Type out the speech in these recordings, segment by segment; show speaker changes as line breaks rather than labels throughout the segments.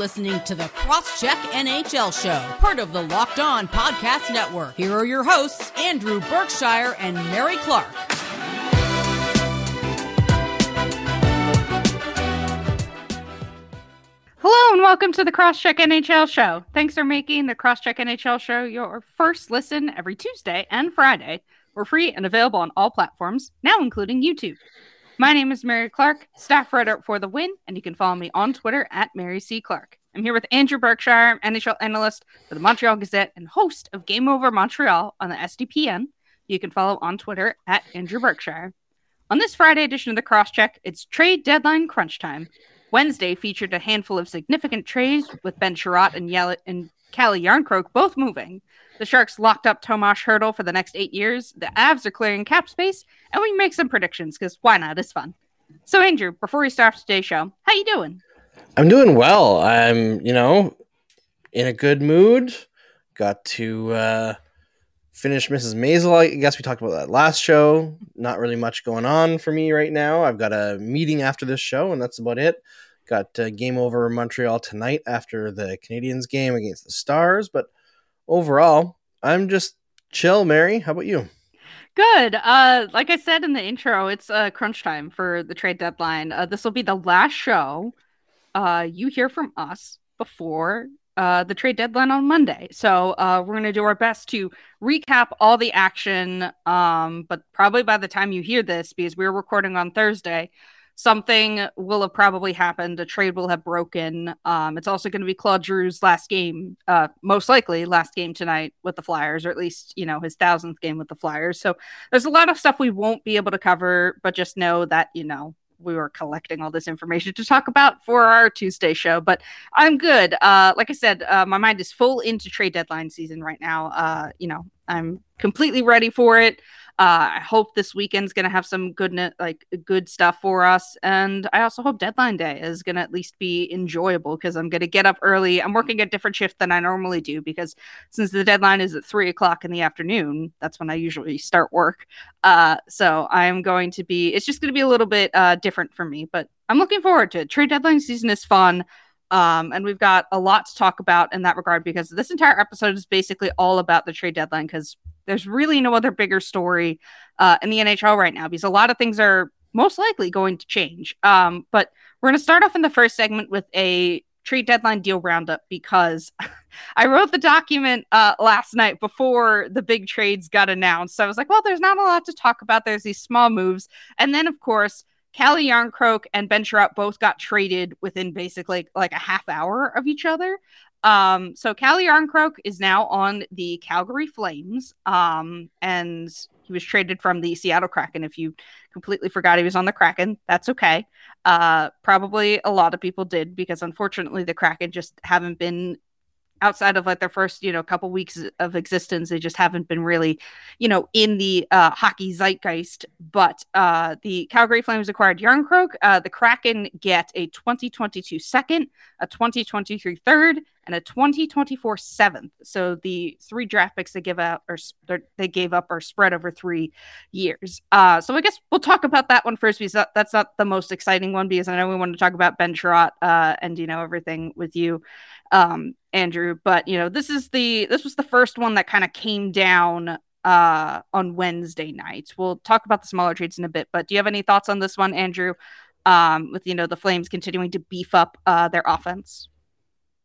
listening to the Crosscheck NHL Show, part of the Locked On Podcast Network. Here are your hosts, Andrew Berkshire and Mary Clarke.
Hello and welcome to the Crosscheck NHL Show. Thanks for making the Crosscheck NHL Show your first listen every Tuesday and Friday. We're free and available on all platforms, now including YouTube. My name is Mary Clarke, staff writer for The Win, and you can follow me on Twitter at Mary C. Clarke. I'm here with Andrew Berkshire, NHL analyst for the Montreal Gazette and host of Game Over Montreal on the SDPN. You can follow on Twitter at Andrew Berkshire. On this Friday edition of the Crosscheck, it's trade deadline crunch time. Wednesday featured a handful of significant trades with Ben Chiarot and, Yale- and Calle Jarnkrok both moving. The Sharks locked up Tomas Hertl for the next eight years. The Avs are clearing cap space, and we make some predictions because why not? It's fun. So, Andrew, before we start today's show, how you doing?
I'm doing well. I'm, you know, in a good mood. Got to uh, finish Mrs. Maisel. I guess we talked about that last show. Not really much going on for me right now. I've got a meeting after this show, and that's about it. Got uh, game over Montreal tonight after the Canadiens game against the Stars. But overall, I'm just chill, Mary. How about you?
Good. Uh, like I said in the intro, it's uh, crunch time for the trade deadline. Uh, this will be the last show uh, you hear from us before uh, the trade deadline on Monday. So uh, we're going to do our best to recap all the action. Um, but probably by the time you hear this, because we're recording on Thursday, something will have probably happened. A trade will have broken. Um, it's also going to be Claude Giroux's last game, uh, most likely last game tonight with the Flyers, or at least you know his thousandth game with the Flyers. So there's a lot of stuff we won't be able to cover, but just know that you know we were collecting all this information to talk about for our Tuesday show. But I'm good. Uh, like I said, uh, my mind is full into trade deadline season right now. Uh, you know, I'm completely ready for it. Uh, I hope this weekend's going to have some good, like good stuff for us, and I also hope deadline day is going to at least be enjoyable because I'm going to get up early. I'm working a different shift than I normally do because since the deadline is at three o'clock in the afternoon, that's when I usually start work. Uh, so I'm going to be. It's just going to be a little bit uh, different for me, but I'm looking forward to it. Trade deadline season is fun. Um, and we've got a lot to talk about in that regard because this entire episode is basically all about the trade deadline because there's really no other bigger story uh, in the NHL right now because a lot of things are most likely going to change. Um, but we're going to start off in the first segment with a trade deadline deal roundup because I wrote the document uh, last night before the big trades got announced. So I was like, well, there's not a lot to talk about. There's these small moves. And then, of course, Calle Jarnkrok and Ben Chiarot both got traded within basically like a half hour of each other. Um, so Calle Jarnkrok is now on the Calgary Flames, um, and he was traded from the Seattle Kraken. If you completely forgot he was on the Kraken, that's okay. Uh, probably a lot of people did because unfortunately the Kraken just haven't been outside of like their first you know couple weeks of existence they just haven't been really you know in the uh, hockey zeitgeist but uh, the calgary flames acquired Jarnkrok uh, the kraken get a 2022 second a 2023 third and a 2024 seventh so the three draft picks they give out or they gave up are spread over three years uh, so i guess we'll talk about that one first because that's not the most exciting one because i know we want to talk about ben Chiarot, uh and you know everything with you um, Andrew, but you know, this is the this was the first one that kind of came down uh on Wednesday night. We'll talk about the smaller trades in a bit, but do you have any thoughts on this one, Andrew? Um, with you know the Flames continuing to beef up uh their offense.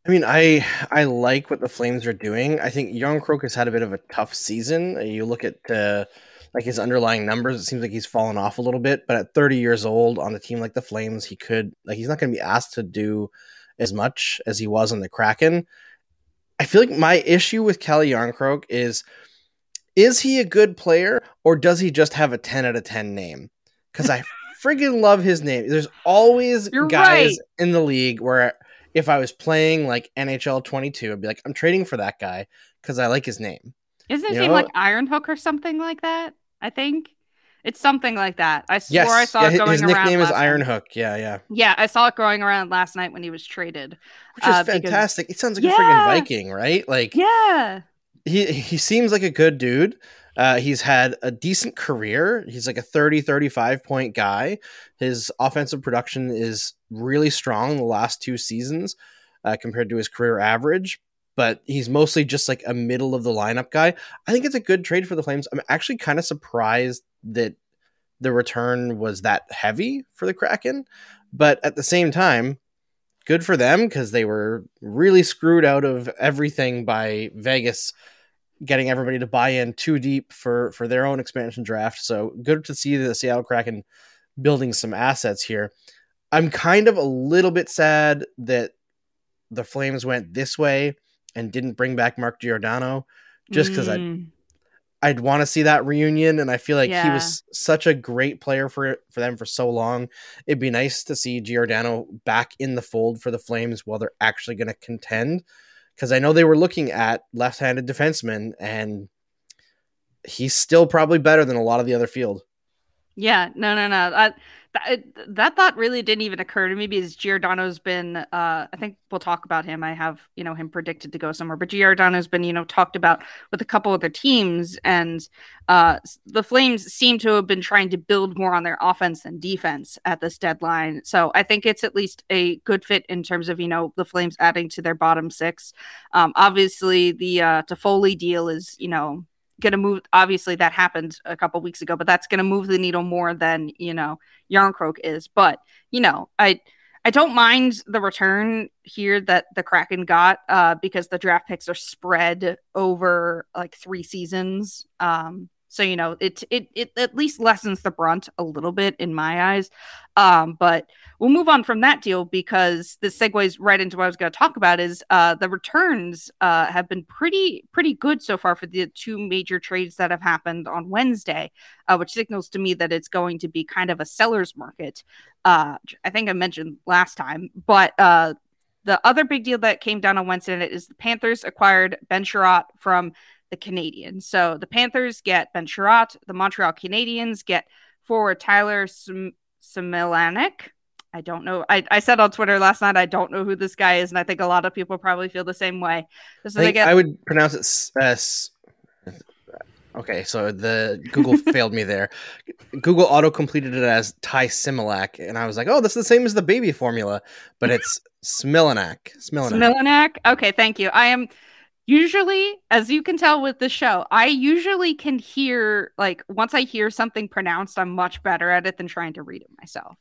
I mean, I I like what the Flames are doing. I think Jarnkrok has had a bit of a tough season. You look at uh like his underlying numbers, it seems like he's fallen off a little bit, but at 30 years old on a team like the Flames, he could like he's not gonna be asked to do as much as he was in the Kraken. I feel like my issue with Calle Jarnkrok is is he a good player or does he just have a 10 out of 10 name? Because I friggin' love his name. There's always You're guys right. in the league where if I was playing like NHL 22, I'd be like, I'm trading for that guy because I like his name.
Isn't his you name know? like Iron Hook or something like that? I think. It's something like that.
I swore yes. I saw yeah, it going his around. His nickname is Iron night. Hook. Yeah, yeah.
Yeah, I saw it going around last night when he was traded.
Which is uh, fantastic. Because... It sounds like yeah. a freaking Viking, right? Like Yeah. He he seems like a good dude. Uh, he's had a decent career. He's like a 30, 35 point guy. His offensive production is really strong the last two seasons uh, compared to his career average, but he's mostly just like a middle of the lineup guy. I think it's a good trade for the Flames. I'm actually kind of surprised that the return was that heavy for the Kraken, but at the same time, good for them because they were really screwed out of everything by Vegas getting everybody to buy in too deep for for their own expansion draft. So good to see the Seattle Kraken building some assets here. I'm kind of a little bit sad that the Flames went this way and didn't bring back Mark Giordano just because mm. I'd want to see that reunion, and I feel like yeah. he was such a great player for for them for so long. It'd be nice to see Giordano back in the fold for the Flames while they're actually going to contend, because I know they were looking at left-handed defensemen, and he's still probably better than a lot of the other field.
Yeah, no, no, no. I, that, uh, that thought really didn't even occur to me because Giordano's been, uh, I think we'll talk about him. I have, you know, him predicted to go somewhere, but Giordano's been, you know, talked about with a couple other teams, and uh, the Flames seem to have been trying to build more on their offense than defense at this deadline. So I think it's at least a good fit in terms of, you know, the Flames adding to their bottom six. Um, obviously, the uh, Toffoli deal is, you know, going to move. Obviously, that happened a couple weeks ago, but that's going to move the needle more than you know Jarnkrok is. But you know, I I don't mind the return here that the Kraken got uh, because the draft picks are spread over like three seasons. Um, so you know, it it it at least lessens the brunt a little bit in my eyes. Um, but we'll move on from that deal because this segues right into what I was going to talk about is uh, the returns uh, have been pretty pretty good so far for the two major trades that have happened on Wednesday, uh, which signals to me that it's going to be kind of a seller's market. Uh, I think I mentioned last time, but uh, the other big deal that came down on Wednesday is the Panthers acquired Ben Chiarot from the Canadiens. So the Panthers get Ben Chiarot, the Montreal Canadiens get forward Tyler Smilanic. I don't know. I, I said on Twitter last night, I don't know who this guy is, and I think a lot of people probably feel the same way.
So I, get... I would pronounce it S. Uh, okay, so the Google failed me there. Google auto completed it as Ty Similac, and I was like, "Oh, that's the same as the baby formula, but it's Smilinac."
Smilinac. Smilinac. Okay, thank you. I am usually as you can tell with the show i usually can hear like once i hear something pronounced i'm much better at it than trying to read it myself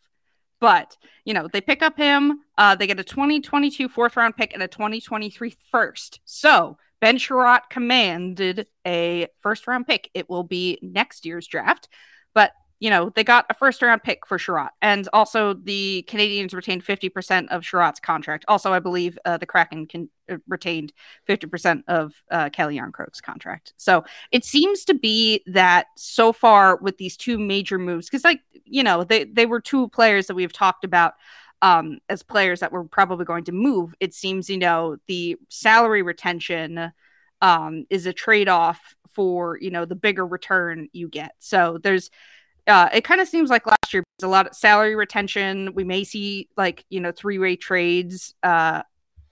but you know they pick up him uh, they get a 2022 fourth round pick and a 2023 first so ben Chiarot commanded a first round pick it will be next year's draft but you know, they got a first round pick for Chiarot. And also, the Canadiens retained 50% of Chiarot's contract. Also, I believe uh, the Kraken can, uh, retained 50% of uh, Calle Jarnkrok's contract. So it seems to be that so far with these two major moves, because, like, you know, they, they were two players that we've talked about. Um, as players that were probably going to move, it seems you know the salary retention um, is a trade off for you know the bigger return you get. So there's uh, it kind of seems like last year there's a lot of salary retention. We may see like you know three way trades uh,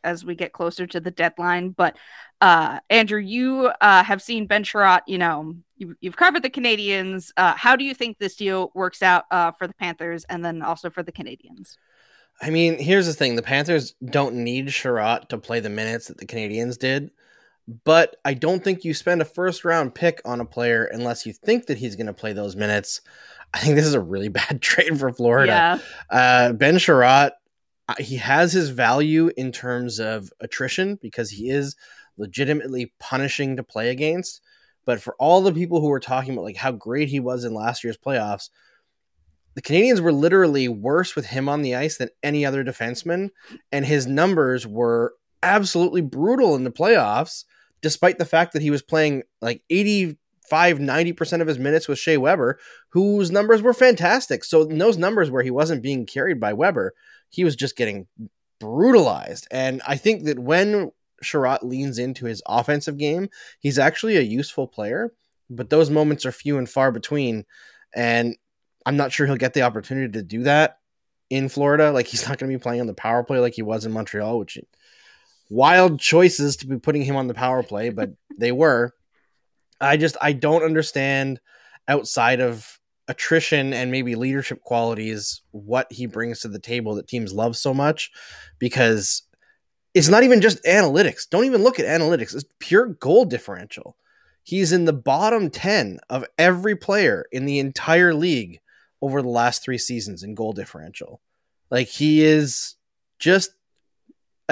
as we get closer to the deadline. But uh, Andrew, you uh, have seen Ben Chiarot. You know you, have covered the Canadiens. Uh, how do you think this deal works out uh, for the Panthers and then also for the Canadiens?
I mean, here's the thing: the Panthers don't need Chiarot to play the minutes that the Canadiens did but I don't think you spend a first round pick on a player unless you think that he's going to play those minutes. I think this is a really bad trade for Florida. Yeah. Uh, ben Chiarot, uh, he has his value in terms of attrition because he is legitimately punishing to play against. But for all the people who were talking about like how great he was in last year's playoffs, the Canadiens were literally worse with him on the ice than any other defenseman, and his numbers were absolutely brutal in the playoffs, despite the fact that he was playing like 85, 90% of his minutes with Shea Weber, whose numbers were fantastic. So, in those numbers where he wasn't being carried by Weber, he was just getting brutalized. And I think that when Chiarot leans into his offensive game, he's actually a useful player, but those moments are few and far between. And I'm not sure he'll get the opportunity to do that in Florida. Like he's not going to be playing on the power play like he was in Montreal, which wild choices to be putting him on the power play, but they were. I just I don't understand outside of attrition and maybe leadership qualities what he brings to the table that teams love so much because it's not even just analytics. Don't even look at analytics. It's pure goal differential. He's in the bottom 10 of every player in the entire league over the last 3 seasons in goal differential. Like he is just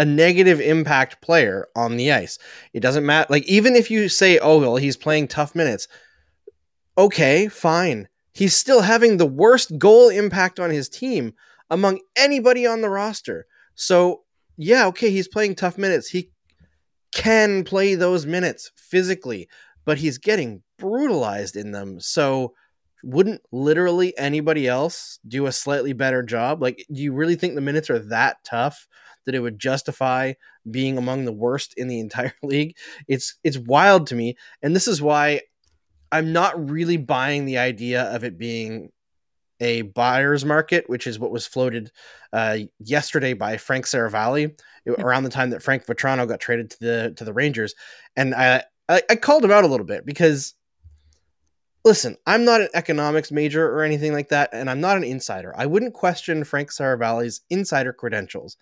a negative impact player on the ice. It doesn't matter. Like, even if you say, oh, well, he's playing tough minutes, okay, fine. He's still having the worst goal impact on his team among anybody on the roster. So, yeah, okay, he's playing tough minutes. He can play those minutes physically, but he's getting brutalized in them. So, wouldn't literally anybody else do a slightly better job? Like, do you really think the minutes are that tough that it would justify being among the worst in the entire league? It's it's wild to me, and this is why I'm not really buying the idea of it being a buyer's market, which is what was floated uh, yesterday by Frank Seravalli hmm. around the time that Frank Vatrano got traded to the to the Rangers, and I I, I called him out a little bit because listen, I'm not an economics major or anything like that, and I'm not an insider. I wouldn't question Frank Seravalli's insider credentials,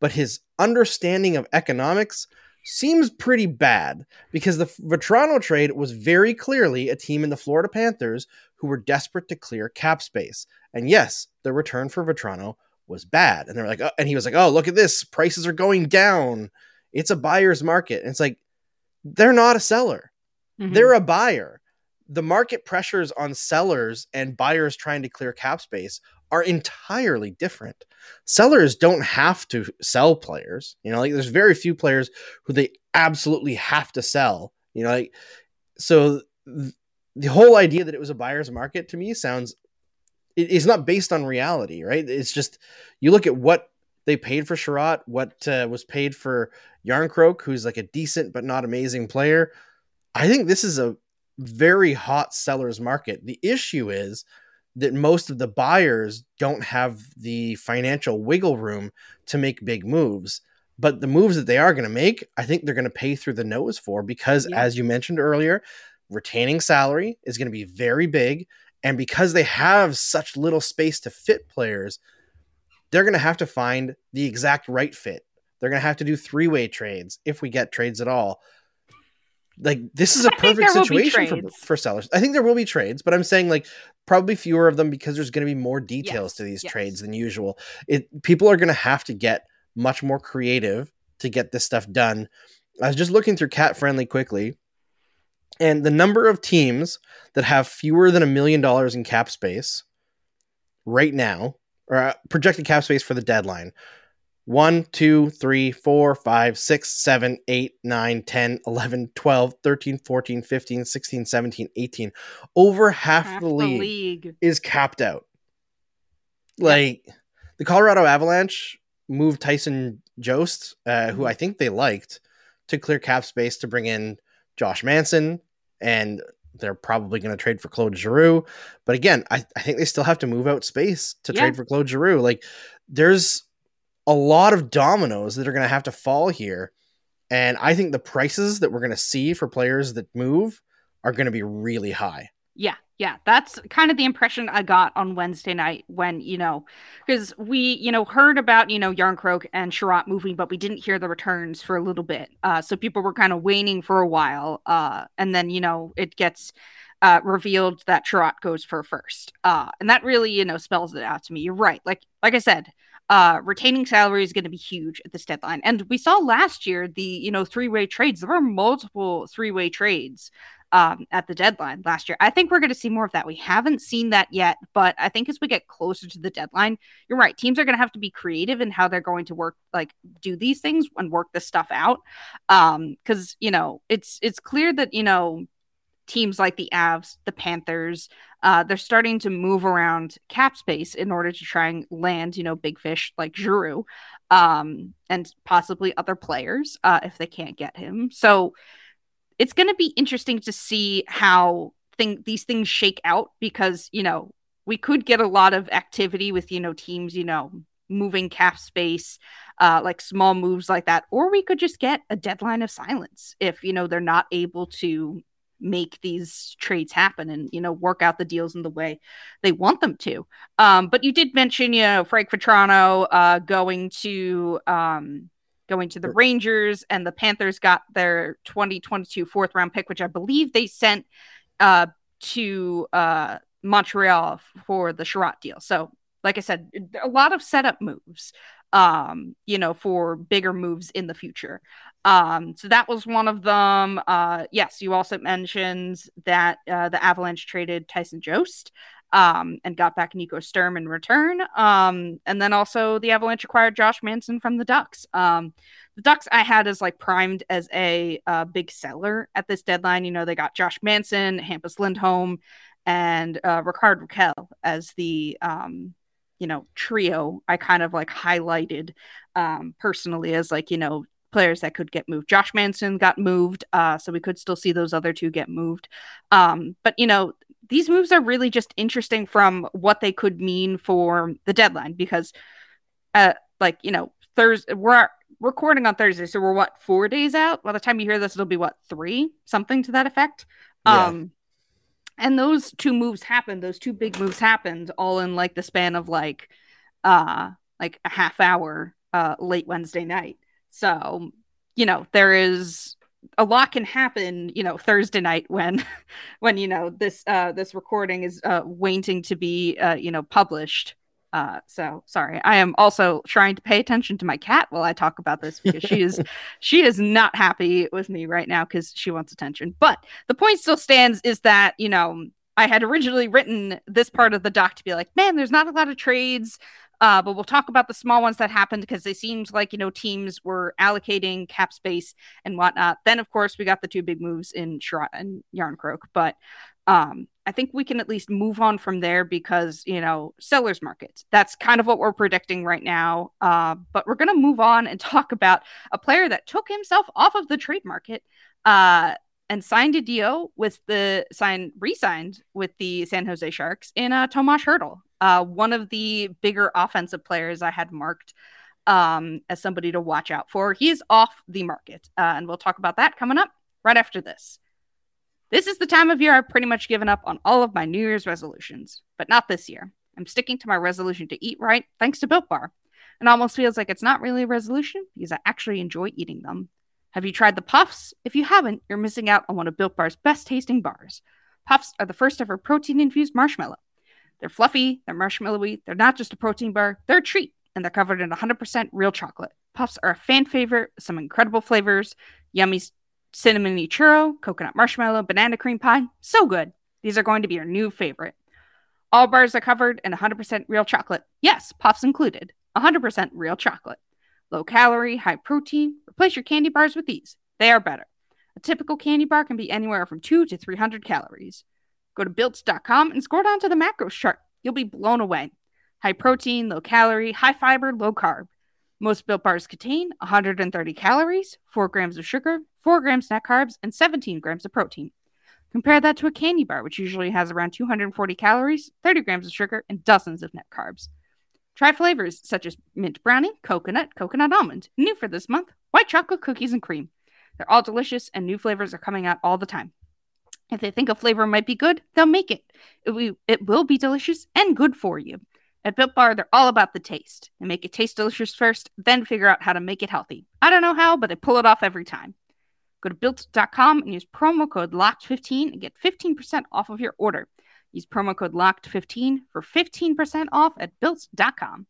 but his understanding of economics seems pretty bad because the Vatrano trade was very clearly a team in the Florida Panthers who were desperate to clear cap space. And yes, the return for Vatrano was bad. And they're like, oh, and he was like, oh, look at this. Prices are going down. It's a buyer's market. And it's like, they're not a seller. Mm-hmm. They're a buyer the market pressures on sellers and buyers trying to clear cap space are entirely different. Sellers don't have to sell players. You know, like there's very few players who they absolutely have to sell. You know, like so th- the whole idea that it was a buyer's market to me sounds it's not based on reality, right? It's just you look at what they paid for Chiarot, what uh, was paid for Jarnkrok, who's like a decent but not amazing player. I think this is a very hot seller's market. The issue is that most of the buyers don't have the financial wiggle room to make big moves. But the moves that they are going to make, I think they're going to pay through the nose for because, yeah. as you mentioned earlier, retaining salary is going to be very big. And because they have such little space to fit players, they're going to have to find the exact right fit. They're going to have to do three way trades if we get trades at all like this is a perfect situation for, for sellers. I think there will be trades, but I'm saying like probably fewer of them because there's going to be more details yes, to these yes. trades than usual. It people are going to have to get much more creative to get this stuff done. I was just looking through CapFriendly quickly, and the number of teams that have fewer than a million dollars in cap space right now or uh, projected cap space for the deadline 1, 2, 3, 4, 5, 6, 7, 8, 9, 10, 11, 12, 13, 14, 15, 16, 17, 18. Over half, half the, league the, league is capped out. Like the Colorado Avalanche moved Tyson Jost, uh, who mm-hmm. I think they liked, to clear cap space to bring in Josh Manson, and they're probably going to trade for Claude Giroux. But again, I, I, think they still have to move out space to trade for Claude Giroux. Like there's a lot of dominoes that are going to have to fall here. And I think the prices that we're going to see for players that move are going to be really high.
Yeah. Yeah, that's kind of the impression I got on Wednesday night when, you know, because we, you know, heard about, you know, Jarnkrok and Chiarot moving, but we didn't hear the returns for a little bit. Uh, so people were kind of waning for a while. Uh, and then, you know, it gets uh, revealed that Chiarot goes for first. Uh, and that really, you know, spells it out to me. You're right. Like, like I said, uh, retaining salary is going to be huge at this deadline. And we saw last year the you know three way trades. There were multiple three way trades um, at the deadline last year. I think we're going to see more of that. We haven't seen that yet, but I think as we get closer to the deadline, you're right. Teams are going to have to be creative in how they're going to work, like do these things and work this stuff out. Um, because you know it's it's clear that you know teams like the Avs, the Panthers, uh, they're starting to move around cap space in order to try and land, you know, big fish like Giroux um, and possibly other players uh, if they can't get him. So it's going to be interesting to see how thing- these things shake out because, you know, we could get a lot of activity with, you know, teams, you know, moving cap space, uh, like small moves like that, or we could just get a deadline of silence if you know they're not able to make these trades happen and you know work out the deals in the way they want them to. Um, but you did mention you know Frank Vatrano uh, going to um, going to the Rangers and the Panthers got their 2022 fourth round pick, which I believe they sent uh, to uh, Montreal for the Chiarot deal. So like I said, a lot of setup moves um, you know, for bigger moves in the future. Um, so that was one of them. Uh, yes, you also mentioned that uh, the Avalanche traded Tyson Jost um, and got back Nico Sturm in return. Um, and then also the Avalanche acquired Josh Manson from the Ducks. Um, the Ducks I had as like primed as a uh, big seller at this deadline. You know, they got Josh Manson, Hampus Lindholm, and uh, Rickard Rakell as the um, you know trio i kind of like highlighted um personally as like you know players that could get moved josh manson got moved uh so we could still see those other two get moved um but you know these moves are really just interesting from what they could mean for the deadline because uh like you know thursday we're recording on thursday so we're what four days out by the time you hear this it'll be what three something to that effect yeah. um and those two moves happened those two big moves happened all in like the span of like uh like a half hour uh late wednesday night so you know there is a lot can happen you know thursday night when when you know this uh this recording is uh waiting to be uh you know published uh, so sorry, I am also trying to pay attention to my cat while I talk about this because she is she is not happy with me right now because she wants attention. But the point still stands is that you know I had originally written this part of the doc to be like, man, there's not a lot of trades. Uh, but we'll talk about the small ones that happened because they seemed like you know teams were allocating cap space and whatnot. Then of course we got the two big moves in Chiarot and Jarnkrok, but um, I think we can at least move on from there because, you know, seller's market. That's kind of what we're predicting right now. Uh, but we're going to move on and talk about a player that took himself off of the trade market uh, and signed a deal with the sign, re signed with the San Jose Sharks in uh, Tomas Hertl, uh, one of the bigger offensive players I had marked um, as somebody to watch out for. He is off the market. Uh, and we'll talk about that coming up right after this. This is the time of year I've pretty much given up on all of my New Year's resolutions, but not this year. I'm sticking to my resolution to eat right thanks to Built Bar. It almost feels like it's not really a resolution because I actually enjoy eating them. Have you tried the puffs? If you haven't, you're missing out on one of Built Bar's best tasting bars. Puffs are the first ever protein infused marshmallow. They're fluffy, they're marshmallowy, they're not just a protein bar, they're a treat, and they're covered in 100% real chocolate. Puffs are a fan favorite, some incredible flavors, yummy Cinnamon churro, coconut marshmallow, banana cream pie. So good. These are going to be your new favorite. All bars are covered in 100% real chocolate. Yes, puffs included. 100% real chocolate. Low calorie, high protein. Replace your candy bars with these. They are better. A typical candy bar can be anywhere from 2 to 300 calories. Go to built.com and scroll down to the macros chart. You'll be blown away. High protein, low calorie, high fiber, low carb. Most built bars contain 130 calories, 4 grams of sugar, 4 grams net carbs, and 17 grams of protein. Compare that to a candy bar, which usually has around 240 calories, 30 grams of sugar, and dozens of net carbs. Try flavors such as mint brownie, coconut, coconut almond. New for this month, white chocolate cookies and cream. They're all delicious, and new flavors are coming out all the time. If they think a flavor might be good, they'll make it. It, will be delicious and good for you. At Built Bar, they're all about the taste. They make it taste delicious first, then figure out how to make it healthy. I don't know how, but they pull it off every time. Go to built.com and use promo code LOCKED15 and get 15% off of your order. Use promo code LOCKED15 for 15% off at built.com.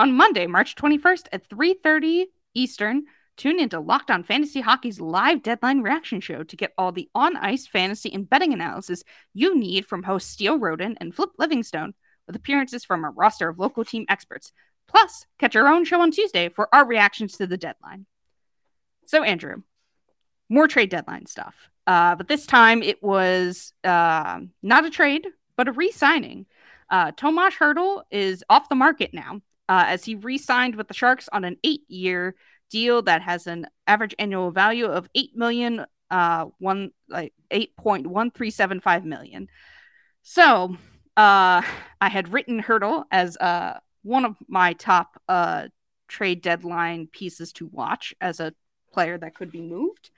On Monday, March 21st at 3:30 Eastern, tune into Locked On Fantasy Hockey's live deadline reaction show to get all the on-ice fantasy and betting analysis you need from hosts Steele Roden and Flip Livingstone – with appearances from a roster of local team experts. Plus, catch our own show on Tuesday for our reactions to the deadline. So, Andrew, more trade deadline stuff. Uh, but this time it was uh, not a trade, but a re signing. Uh, Tomas Hertl is off the market now uh, as he re signed with the Sharks on an eight year deal that has an average annual value of 8 million uh one like 8.1375 million so uh, I had written Hertl as uh, one of my top uh, trade deadline pieces to watch as a player that could be moved.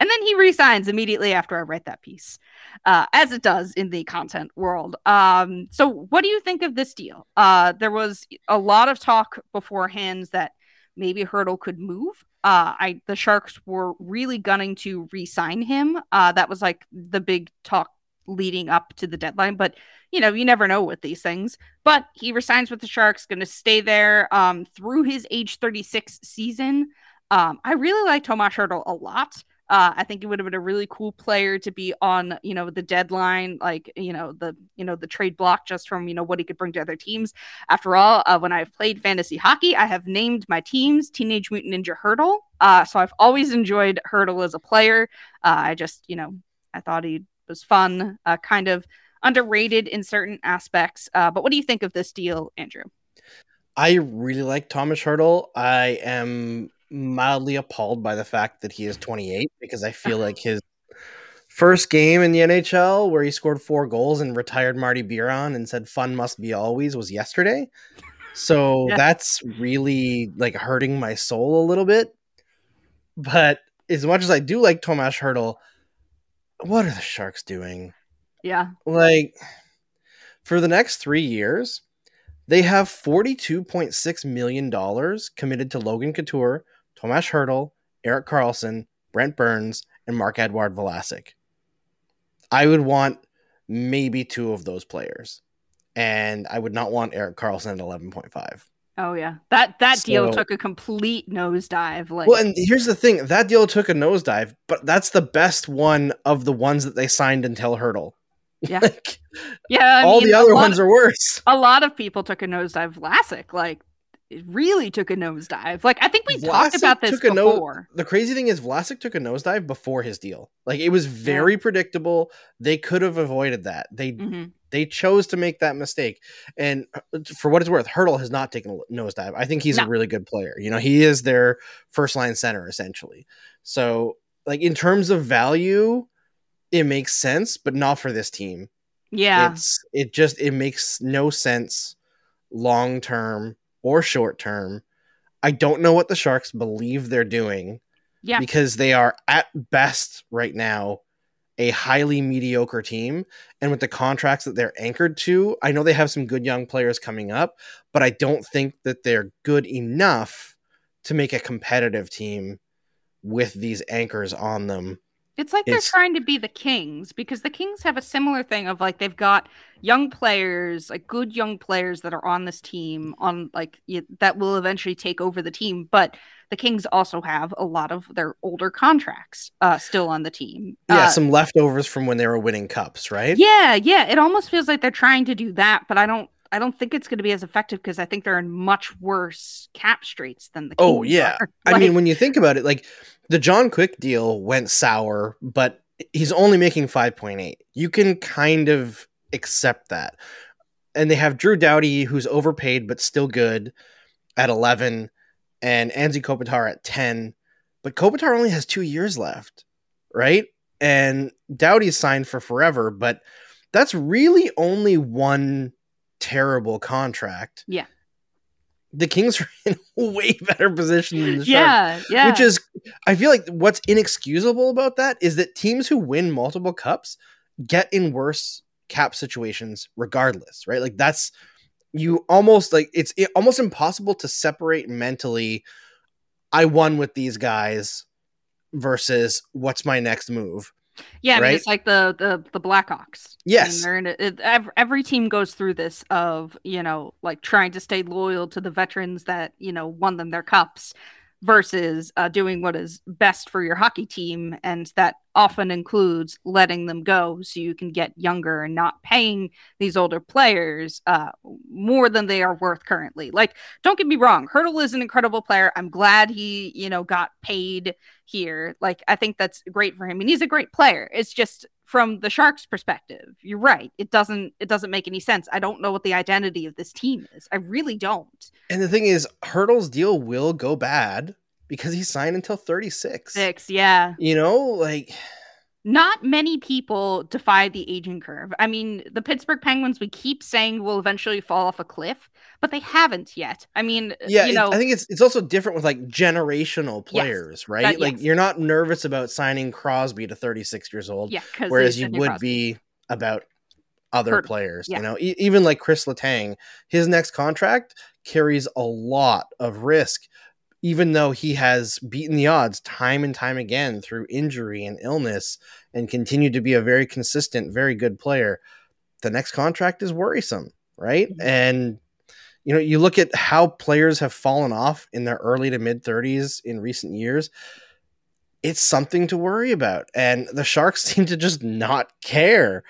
And then he resigns immediately after I write that piece, uh, as it does in the content world. Um, so, what do you think of this deal? Uh, there was a lot of talk beforehand that maybe Hertl could move. Uh, I the Sharks were really gunning to re-sign him. Uh, that was like the big talk leading up to the deadline. But you know, you never know with these things. But he resigns with the Sharks, going to stay there um, through his age 36 season. Um, I really like Tomas Hertl a lot. Uh, I think he would have been a really cool player to be on, you know, the deadline, like you know the you know the trade block, just from you know what he could bring to other teams. After all, uh, when I've played fantasy hockey, I have named my teams Teenage Mutant Ninja Hertl. Uh, so I've always enjoyed Hertl as a player. Uh, I just you know I thought he'd was fun, uh, kind of underrated in certain aspects. Uh, but what do you think of this deal, Andrew?
I really like Thomas Hertl. I am mildly appalled by the fact that he is 28 because I feel like his first game in the NHL where he scored four goals and retired Marty Biron and said fun must be always was yesterday. So yeah. that's really like hurting my soul a little bit. But as much as I do like Tomas Hertl, what are the Sharks doing?
Yeah.
Like for the next 3 years, they have $42.6 million committed to Logan Couture, Tomas Hertl, Erik Karlsson, Brent Burns, and Marc-Edouard Vlasic. I would want maybe two of those players. And I would not want Erik Karlsson at 11.5.
Oh yeah, that that so, deal took a complete nosedive.
Like, well, and here's the thing: that deal took a nosedive, but that's the best one of the ones that they signed until Hertl.
Yeah, like,
yeah. I all mean, the other ones are worse.
A lot of people took a nosedive. Vlasic, like it really took a nosedive. Like I think we Vlasic talked about this took before. No-
the crazy thing is Vlasic took a nosedive before his deal. Like it was very yeah. predictable. They could have avoided that. They mm-hmm. they chose to make that mistake. And uh, for what it's worth, Hertl has not taken a nosedive. I think he's no. a really good player. You know, he is their first line center essentially. So like in terms of value, it makes sense, but not for this team.
Yeah.
It's it just it makes no sense long term or short term. I don't know what the Sharks believe they're doing.
Yeah.
Because they are at best right now a highly mediocre team. And with the contracts that they're anchored to, I know they have some good young players coming up, but I don't think that they're good enough to make a competitive team with these anchors on them
it's like they're trying to be the Kings because the Kings have a similar thing of like they've got young players, like good young players that are on this team on like that will eventually take over the team, but the Kings also have a lot of their older contracts uh, still on the team.
Yeah, uh, some leftovers from when they were winning cups, right?
Yeah, yeah. It almost feels like they're trying to do that, but I don't I don't think it's going to be as effective because I think they're in much worse cap straits than the. Oh, Kings oh yeah,
like, I mean when you think about it, like the John Quick deal went sour, but he's only making 5.8. You can kind of accept that. And they have Drew Doughty, who's overpaid but still good, at 11, and Anze Kopitar at 10. But Kopitar only has two years left, right? And Doughty's signed for forever, but that's really only one terrible contract.
Yeah
the Kings are in a way better position than the yeah,
Sharks. Yeah.
Which is, I feel like what's inexcusable about that is that teams who win multiple cups get in worse cap situations regardless, right? Like that's, you almost like it's almost impossible to separate mentally. I won with these guys versus what's my next move
yeah,
I mean, it's
like the the the Blackhawks.
Yes,
I it, every team goes through this of you know like trying to stay loyal to the veterans that you know won them their cups versus uh, doing what is best for your hockey team and that often includes letting them go so you can get younger and not paying these older players uh, more than they are worth currently. Like, don't get me wrong, Hertl is an incredible player. I'm glad he, you know, got paid here. Like, I think that's great for him, and he's a great player. It's just from the Sharks' perspective, you're right. It doesn't it doesn't make any sense. I don't know what the identity of this team is. I really don't.
And the thing is, Hertl's deal will go bad because he signed until 36.
Six, yeah.
You know, like
not many people defy the aging curve. I mean, the Pittsburgh Penguins we keep saying will eventually fall off a cliff, but they haven't yet. I mean, yeah, you know,
I think it's it's also different with like generational players, yes, right? That, like yes. you're not nervous about signing Crosby to 36 years old,
yeah,
whereas you would Crosby. be about other players. Yeah. You know, e- even like Chris Letang, his next contract carries a lot of risk even though he has beaten the odds time and time again through injury and illness and continued to be a very consistent, very good player, the next contract is worrisome, right? Mm-hmm. And you know, you look at how players have fallen off in their early to mid 30s in recent years. It's something to worry about. And the Sharks seem to just not care.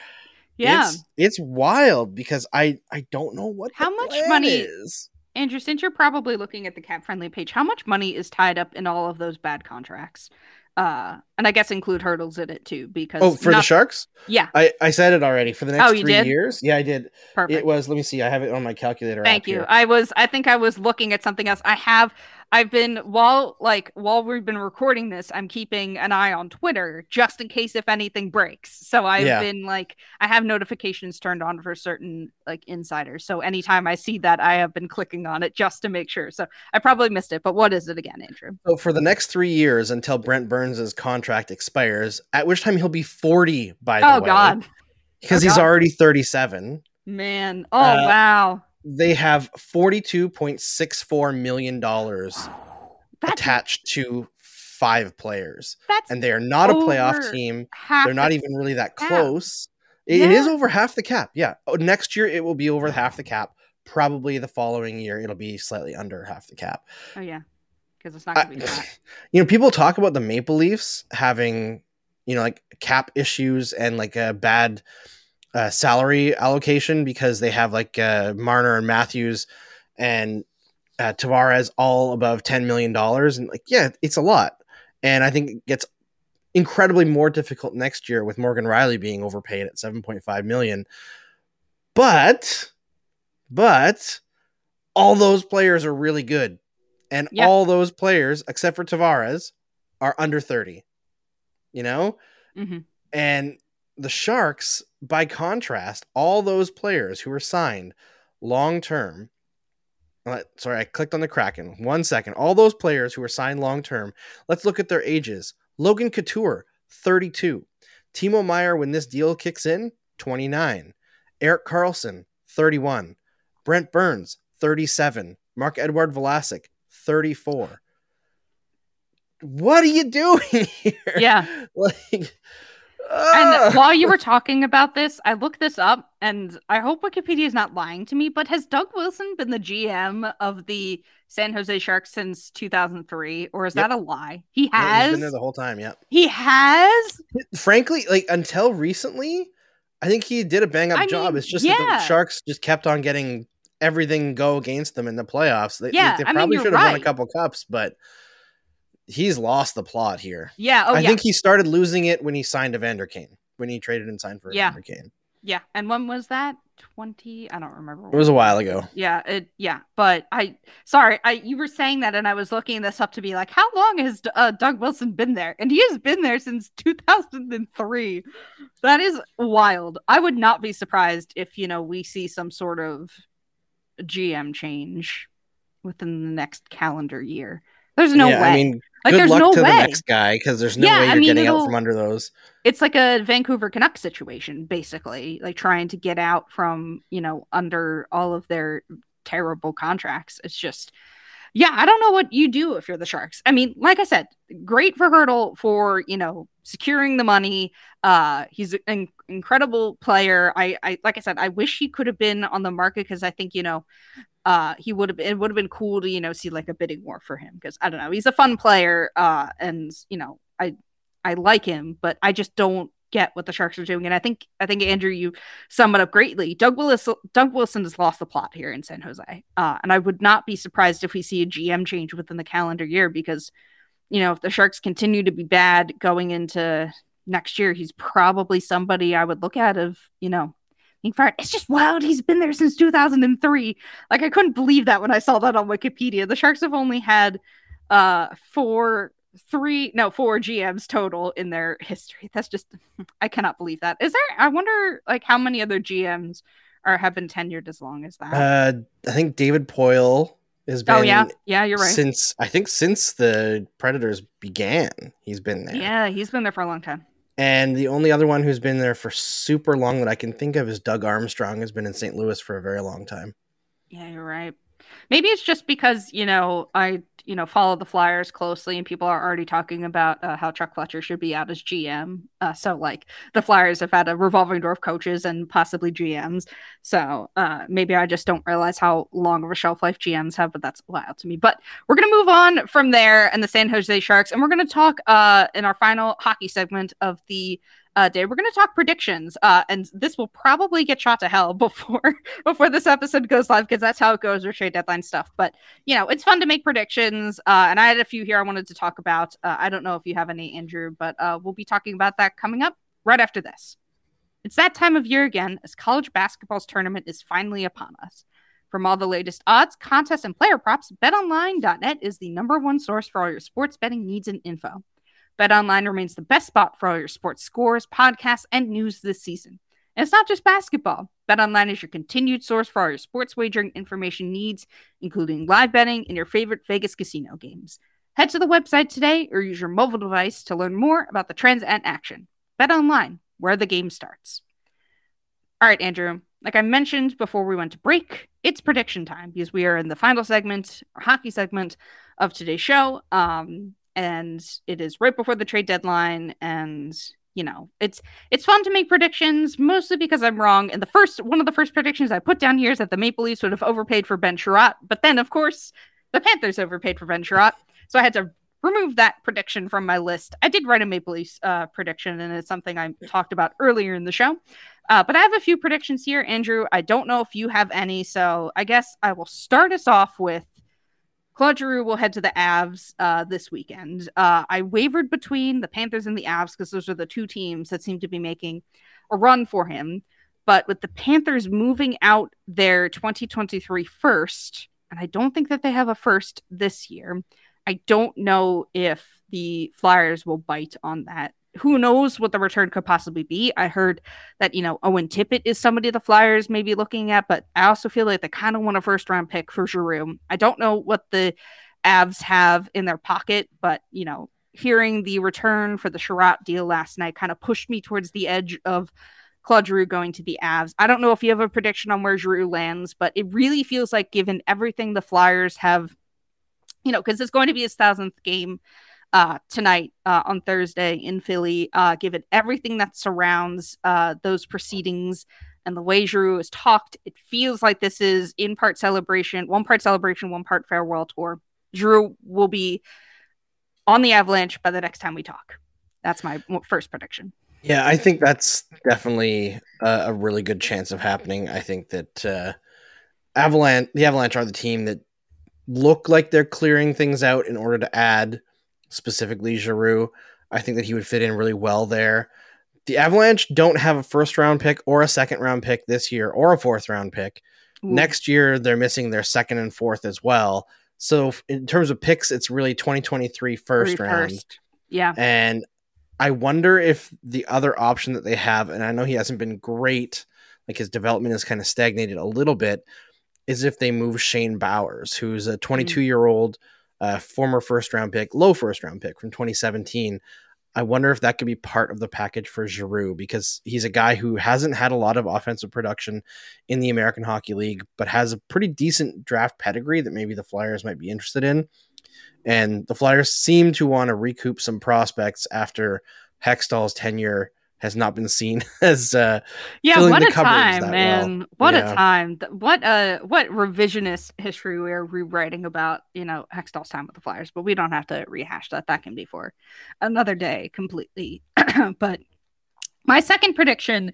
Yeah.
It's, it's wild because I I don't know what How much money is.
Andrew, since you're probably looking at the CapFriendly page, how much money is tied up in all of those bad contracts? Uh, and I guess include Hertl's in it too, because
oh, for not... the sharks,
yeah,
I, I said it already for the next
oh,
three
did?
years. Yeah, I did. Perfect. It was. Let me see. I have it on my calculator.
Thank you.
Here.
I was. I think I was looking at something else. I have I've been while like while we've been recording this, I'm keeping an eye on Twitter just in case if anything breaks. So I've yeah. been like I have notifications turned on for certain like insiders. So anytime I see that, I have been clicking on it just to make sure. So I probably missed it, but what is it again, Andrew?
So for the next three years until Brent Burns's contract expires, at which time he'll be 40 by the
oh,
way. God. Because oh, he's
God.
already 37.
Man. Oh uh, wow
they have $42.64 million attached to five players. and they are not a playoff team. They're not even really that cap. close. It yeah. is over half the cap. Yeah. Oh, next year, it will be over half the cap. Probably the following year, it'll be slightly under half the cap.
Oh, yeah. Because it's not going to be I,
You know, people talk about the Maple Leafs having, you know, like cap issues and like a bad uh, salary allocation because they have like uh, Marner and Matthews and uh, Tavares all above ten million dollars, and like yeah, it's a lot, and I think it gets incredibly more difficult next year with Morgan Rielly being overpaid at seven point five million. But, but all those players are really good, and all those players except for Tavares are under thirty. You know, mm-hmm. and the Sharks by contrast, all those players who were signed long term, uh, sorry, I clicked on the Kraken. One second. All those players who were signed long term, let's look at their ages. Logan Couture, 32. Timo Meier, when this deal kicks in, 29. Erik Karlsson, 31. Brent Burns, 37. Marc-Edouard Vlasic, 34. What are you doing here?
Yeah. like, and while you were talking about this, I looked this up and I hope Wikipedia is not lying to me, but has Doug Wilson been the GM of the San Jose Sharks since 2003 or is yep. that a lie? He has.
No, been there the whole time, yeah.
He has?
Frankly, like until recently, I think he did a bang up I job. Mean, it's just yeah. that the Sharks just kept on getting everything go against them in the playoffs. They, yeah, they, they probably I mean, should have right. won a couple cups, but he's lost the plot here.
Yeah. Oh, I
yeah. think he started losing it when he signed Evander Kane, when he traded and signed for yeah. Evander Kane.
Yeah. And when was that? 20 I don't remember. It
was a while ago.
Yeah, it, yeah, but I sorry, I you were saying that and I was looking this up to be like how long has uh, Doug Wilson been there? And he has been there since 2003. That is wild. I would not be surprised if, you know, we see some sort of GM change within the next calendar year. There's no yeah, way. I mean,
like, good there's luck no to way. the next guy because there's no yeah, way you're I mean, getting out from under those.
It's like a Vancouver Canucks situation, basically, like trying to get out from you know under all of their terrible contracts. It's just, yeah, I don't know what you do if you're the Sharks. I mean, like I said, great for Hertl for you know securing the money. Uh, he's an incredible player. I, I like I said, I wish he could have been on the market because I think you know uh, he would have it would have been cool to you know see like a bidding war for him because I don't know he's a fun player uh, and you know I I like him but I just don't get what the Sharks are doing and I think I think Andrew you sum it up greatly Doug Willis Doug Wilson has lost the plot here in San Jose uh, and I would not be surprised if we see a GM change within the calendar year because you know if the Sharks continue to be bad going into next year he's probably somebody I would look at of you know it's just wild. He's been there since 2003. Like I couldn't believe that when I saw that on Wikipedia. The Sharks have only had uh four three no four gms total in their history that's just i cannot believe that is there i wonder like how many other gms are have been tenured as long as that uh
i think david poile has oh, been oh yeah yeah you're right since i think since the predators began he's been there
yeah he's been there for a
long time and the only other one who's been there for super long that I can think of is Doug Armstrong, has been in St. Louis for a very long time.
Yeah, you're right. Maybe it's just because you know I you know follow the Flyers closely, and people are already talking about uh, how Chuck Fletcher should be out as GM. Uh, so like the Flyers have had a revolving door of coaches and possibly GMs. So uh, maybe I just don't realize how long of a shelf life GMs have, but that's wild to me. But we're gonna move on from there and the San Jose Sharks, and we're gonna talk uh, in our final hockey segment of the uh, day, we're going to talk predictions, uh, and this will probably get shot to hell before before this episode goes live because that's how it goes with trade deadline stuff. But you know, it's fun to make predictions, uh, and I had a few here I wanted to talk about. Uh, I don't know if you have any, Andrew, but uh, we'll be talking about that coming up right after this. It's that time of year again as college basketball's tournament is finally upon us. From all the latest odds, contests, and player props, betonline.net is the number one source for all your sports betting needs and info. BetOnline remains the best spot for all your sports scores, podcasts, and news this season. And it's not just basketball. BetOnline is your continued source for all your sports wagering information needs, including live betting and your favorite Vegas casino games. Head to the website today or use your mobile device to learn more about the trends and action. BetOnline, where the game starts. All right, Andrew. Like I mentioned before we went to break, it's prediction time because we are in the final segment, or hockey segment of today's show. Um, and it is right before the trade deadline and you know it's it's fun to make predictions mostly because i'm wrong and the first one of the first predictions i put down here is that the maple leafs would have overpaid for ben Chiarot, but then of course the panthers overpaid for ben Chiarot, so i had to remove that prediction from my list i did write a maple leafs uh, prediction and it's something i talked about earlier in the show uh, but i have a few predictions here andrew i don't know if you have any so i guess i will start us off with Claude Giroux will head to the Avs uh, this weekend. Uh, I wavered between the Panthers and the Avs because those are the two teams that seem to be making a run for him. But with the Panthers moving out their 2023 first, and I don't think that they have a first this year, I don't know if the Flyers will bite on that who knows what the return could possibly be. I heard that, you know, Owen Tippett is somebody the Flyers may be looking at, but I also feel like they kind of want a first round pick for Giroux. I don't know what the Avs have in their pocket, but, you know, hearing the return for the Chiarot deal last night kind of pushed me towards the edge of Claude Giroux going to the Avs. I don't know if you have a prediction on where Giroux lands, but it really feels like given everything the Flyers have, you know, because it's going to be his thousandth game uh, tonight uh, on Thursday in Philly, uh, given everything that surrounds uh, those proceedings and the way Giroux is talked, it feels like this is in part celebration, one part celebration, one part farewell tour. Drew will be on the avalanche by the next time we talk. That's my first prediction.
Yeah, I think that's definitely a, a really good chance of happening. I think that uh, Avalanche, the Avalanche, are the team that look like they're clearing things out in order to add specifically Giroux. I think that he would fit in really well there. The Avalanche don't have a first round pick or a second round pick this year or a fourth round pick. Ooh. Next year, they're missing their second and fourth as well. So, in terms of picks, it's really 2023 first Three round.
First.
Yeah. And I wonder if the other option that they have, and I know he hasn't been great, like his development has kind of stagnated a little bit, is if they move Shane Bowers, who's a 22 mm. year old. Mm-hmm uh, former first round pick, low first round pick from 2017. I wonder if that could be part of the package for Giroux because he's a guy who hasn't had a lot of offensive production in the American Hockey League, but has a pretty decent draft pedigree that maybe the Flyers might be interested in. And the Flyers seem to want to recoup some prospects after Hextall's tenure has not been seen as uh
yeah what a time man well. what yeah. a time what uh what revisionist history we're rewriting about you know hextall's time with the flyers but we don't have to rehash that that can be for another day completely but my second prediction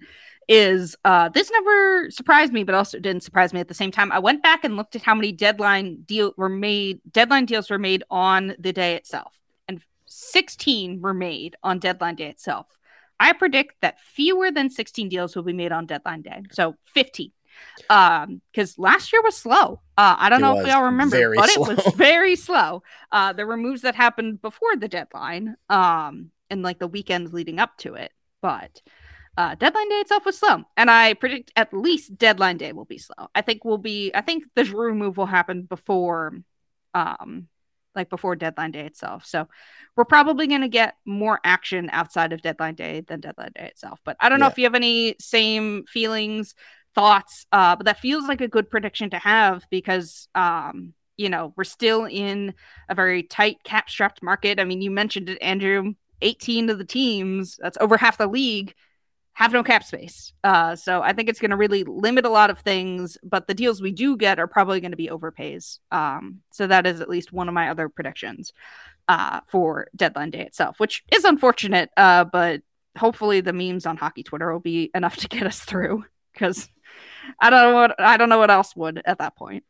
is uh this never surprised me but also didn't surprise me at the same time i went back and looked at how many deadline deal were made deadline deals were made on the day itself and 16 were made on deadline day itself I predict that fewer than 16 deals will be made on deadline day. So 15. Um, because last year was slow. Uh, I don't it know if y'all remember, but slow. it was very slow. Uh, there were moves that happened before the deadline, um, and like the weekends leading up to it. But uh, deadline day itself was slow, and I predict at least deadline day will be slow. I think we will be. I think the Drew move will happen before um like before deadline day itself. So we're probably going to get more action outside of deadline day than deadline day itself. But I don't yeah. know if you have any same feelings, thoughts, uh, but that feels like a good prediction to have because, um, you know, we're still in a very tight cap strapped market. I mean, you mentioned it, Andrew, 18 of the teams, that's over half the league have no cap space. Uh, so I think it's going to really limit a lot of things, but the deals we do get are probably going to be overpays. Um, so that is at least one of my other predictions uh, for deadline day itself, which is unfortunate, uh, but hopefully the memes on hockey Twitter will be enough to get us through because I don't know what I don't know what else would at that point.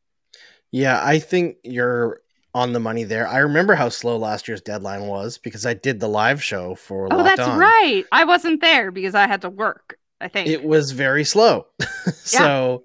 Yeah, I think you're on the money there. I remember how slow last year's deadline was because I did the live show for. Oh, Locked that's on.
right. I wasn't there because I had to work. I think
it was very slow. so.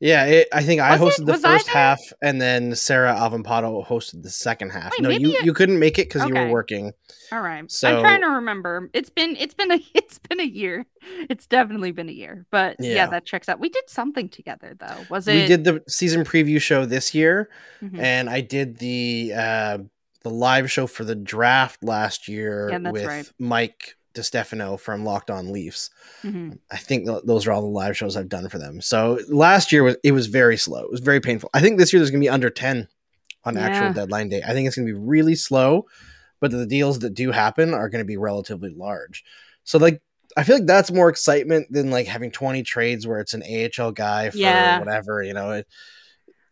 Yeah, it, I think I hosted it, the first half, and then Sarah Avampato hosted the second half. Wait, no, you, it... you couldn't make it because okay. you were working.
All right, so I'm trying to remember. It's been it's been a it's been a year. It's definitely been a year, but yeah, yeah that checks out. We did something together though. Was it? We
did the season preview show this year, mm-hmm. and I did the uh the live show for the draft last year
yeah, with right.
Mike Stefano from Locked On Leafs. Mm-hmm. I think th- those are all the live shows I've done for them. So last year was it was very slow. It was very painful. I think this year there's going to be under 10 on yeah. actual deadline day. I think it's going to be really slow, but the deals that do happen are going to be relatively large. So like I feel like that's more excitement than like having 20 trades where it's an AHL guy
for yeah.
whatever, you know. It,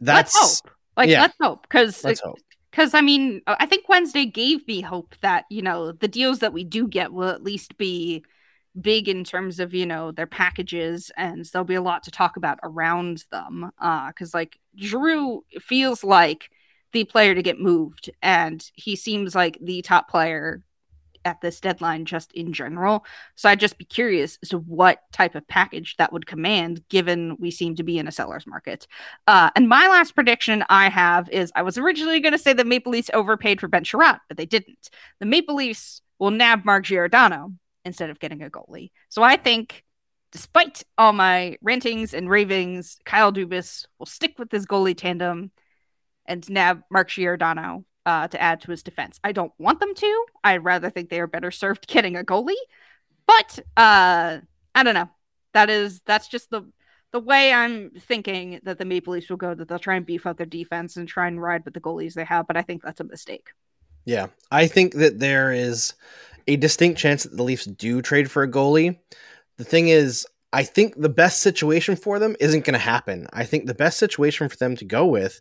that's Let's hope. Like yeah. let's hope cuz because I mean, uh, I think Wednesday gave me hope that you know the deals that we do get will at least be big in terms of you know their packages, and there'll be a lot to talk about around them. Because uh, like Drew feels like the player to get moved, and he seems like the top player at this deadline just in general. So I'd just be curious as to what type of package that would command, given we seem to be in a seller's market. Uh, and my last prediction I have is I was originally going to say the Maple Leafs overpaid for Ben Chiarot, but they didn't. The Maple Leafs will nab Mark Giordano instead of getting a goalie. So I think despite all my rantings and ravings, Kyle Dubas will stick with his goalie tandem and nab Mark Giordano uh, to add to his defense. I don't want them to. I would rather think they are better served getting a goalie. But uh, I don't know. That is that's just the the way I'm thinking that the Maple Leafs will go. That they'll try and beef up their defense and try and ride with the goalies they have. But I think that's a mistake.
Yeah, I think that there is a distinct chance that the Leafs do trade for a goalie. The thing is, I think the best situation for them isn't going to happen. I think the best situation for them to go with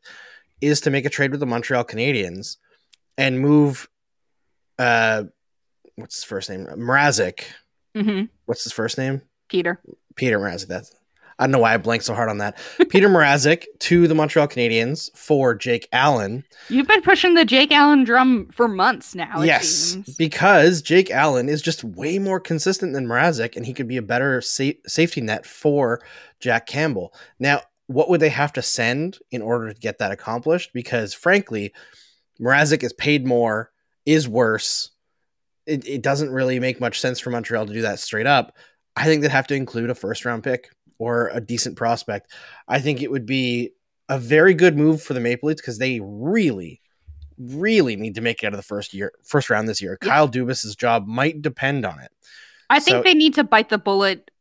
is to make a trade with the Montreal Canadiens and move uh what's his first name? Mrazek.
Mm-hmm.
What's his first name?
Peter.
Peter Mrazek. That's I don't know why I blanked so hard on that. Peter Mrazek to the Montreal Canadiens for Jake Allen.
You've been pushing the Jake Allen drum for months now.
Yes, seems. because Jake Allen is just way more consistent than Mrazek, and he could be a better sa- safety net for Jack Campbell. Now, what would they have to send in order to get that accomplished? Because frankly, Mrazek is paid more, is worse. It, it doesn't really make much sense for Montreal to do that straight up. I think they'd have to include a first round pick or a decent prospect. I think it would be a very good move for the Maple Leafs because they really, really need to make it out of the first year, first round this year. Yeah. Kyle Dubas's job might depend on it.
I think they need to bite the bullet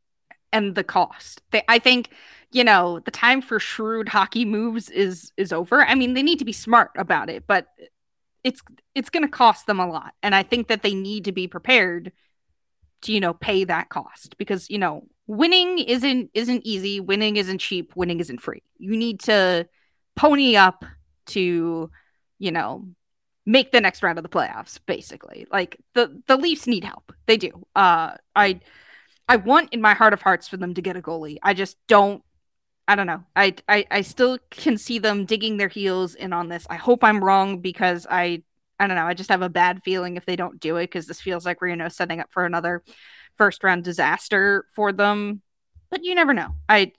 and the cost. They, I think you know the time for shrewd hockey moves is is over i mean they need to be smart about it but it's it's going to cost them a lot and i think that they need to be prepared to you know pay that cost because you know winning isn't isn't easy winning isn't cheap winning isn't free you need to pony up to you know make the next round of the playoffs basically like the the leafs need help they do uh i i want in my heart of hearts for them to get a goalie i just don't I don't know. I, I I still can see them digging their heels in on this. I hope I'm wrong because I I don't know. I just have a bad feeling if they don't do it because this feels like we're you know setting up for another first round disaster for them. But you never know. I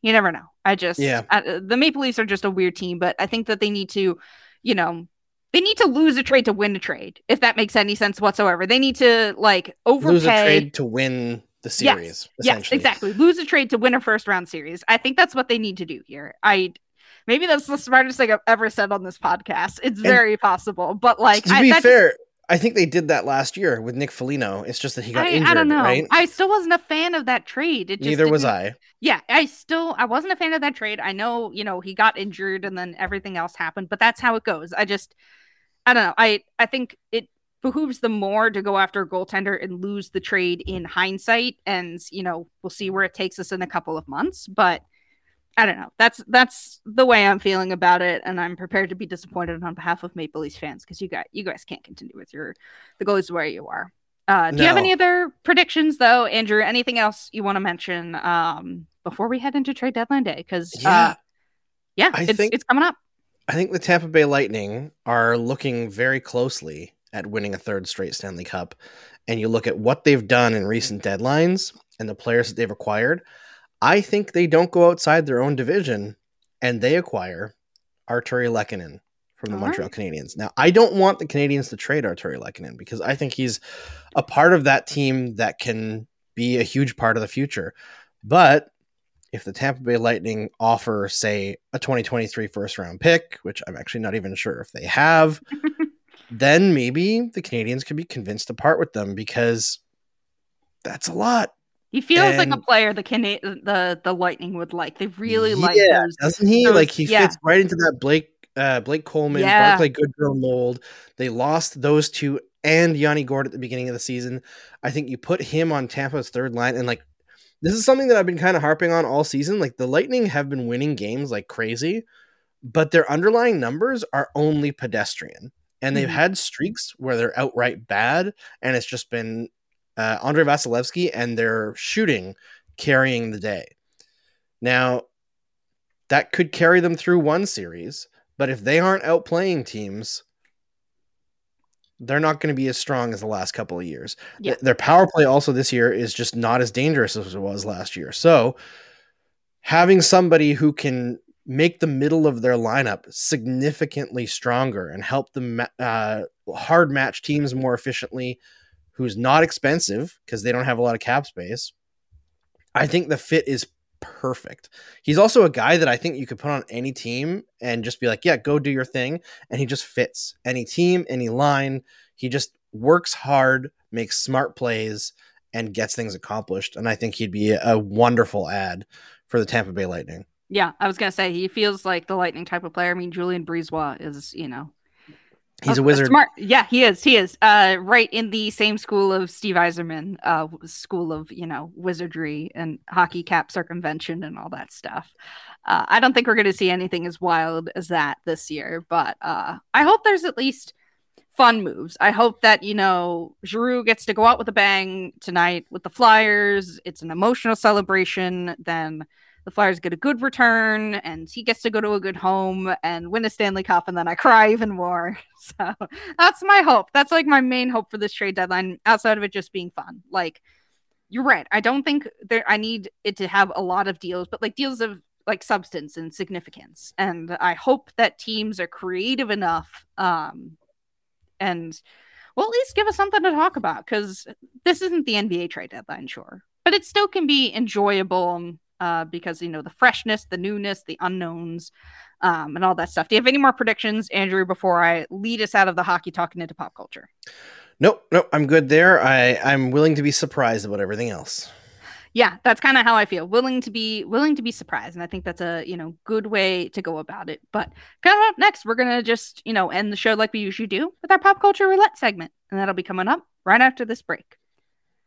you never know. I just
yeah.
I, the Maple Leafs are just a weird team, but I think that they need to, you know, they need to lose a trade to win a trade if that makes any sense whatsoever. They need to like overpay lose a trade
to win the
series. Yes, yes exactly. Lose a trade to win a first round series. I think that's what they need to do here. I maybe that's the smartest thing I've ever said on this podcast. It's very possible, but like
to I, be fair. Just, I think they did that last year with Nick Foligno. It's just that he got I, injured. I don't know. Right?
I still wasn't a fan of that trade.
It Neither was I.
Yeah, I still I wasn't a fan of that trade. I know you know he got injured and then everything else happened, but that's how it goes. I just I don't know. I I think it behooves them more to go after a goaltender and lose the trade in hindsight. And, you know, we'll see where it takes us in a couple of months. But I don't know. That's that's the way I'm feeling about it, and I'm prepared to be disappointed on behalf of Maple Leafs fans because you got you guys can't continue with your the goalies where you are. Uh, do no. you have any other predictions though, Andrew? Anything else you want to mention um, before we head into trade deadline day? Because yeah, uh, yeah, I it's, think, it's coming up.
I think the Tampa Bay Lightning are looking very closely at winning a third straight Stanley Cup, and you look at what they've done in recent deadlines and the players that they've acquired, I think they don't go outside their own division and they acquire Artturi Lehkonen from the All Montreal right. Canadiens. Now, I don't want the Canadiens to trade Artturi Lehkonen because I think he's a part of that team that can be a huge part of the future. But if the Tampa Bay Lightning offer, say, a 2023 first round pick, which I'm actually not even sure if they have, then maybe the Canadians could be convinced to part with them because that's a lot.
He feels and like a player the Can- the the Lightning would like. They really yeah, like those,
doesn't he? Those, like he yeah. fits right into that Blake uh, Blake Coleman yeah. Barclay Goodrow mold. They lost those two and Yanni Gourde at the beginning of the season. I think you put him on Tampa's third line and like this is something that I've been kind of harping on all season. Like the Lightning have been winning games like crazy, but their underlying numbers are only pedestrian and they've mm-hmm. had streaks where they're outright bad, and it's just been uh, Andrei Vasilevskiy and their shooting carrying the day. Now, that could carry them through one series, but if they aren't outplaying teams, they're not going to be as strong as the last couple of years. Yeah. Their power play also this year is just not as dangerous as it was last year. So, having somebody who can make the middle of their lineup significantly stronger and help them uh, hard match teams more efficiently, who's not expensive because they don't have a lot of cap space. I think the fit is perfect. He's also a guy that I think you could put on any team and just be like, yeah, go do your thing. And he just fits any team, any line. He just works hard, makes smart plays, and gets things accomplished. And I think he'd be a wonderful ad for the Tampa Bay Lightning.
Yeah, I was gonna say he feels like the lightning type of player. I mean, Julien BriseBois is, you know,
he's a, oh, a wizard.
Smart, yeah, he is. He is. Uh, right in the same school of Steve Yzerman, uh, school of you know wizardry and hockey cap circumvention and all that stuff. Uh, I don't think we're gonna see anything as wild as that this year, but uh, I hope there's at least fun moves. I hope that, you know, Giroux gets to go out with a bang tonight with the Flyers. It's an emotional celebration. Then the Flyers get a good return and he gets to go to a good home and win a Stanley Cup. And then I cry even more. So that's my hope. That's like my main hope for this trade deadline outside of it just being fun. Like, you're right. I don't think there, I need it to have a lot of deals, but like deals of like substance and significance. And I hope that teams are creative enough um, and well, at least give us something to talk about because this isn't the NBA trade deadline, sure, but it still can be enjoyable uh, because you know the freshness, the newness, the unknowns, um, and all that stuff. Do you have any more predictions, Andrew, before I lead us out of the hockey talking into pop culture?
Nope, nope, I'm good there. I I'm willing to be surprised about everything else.
Yeah, that's kind of how I feel. Willing to be willing to be surprised, and I think that's a you know good way to go about it. But coming up next, we're gonna just you know end the show like we usually do with our pop culture roulette segment, and that'll be coming up right after this break.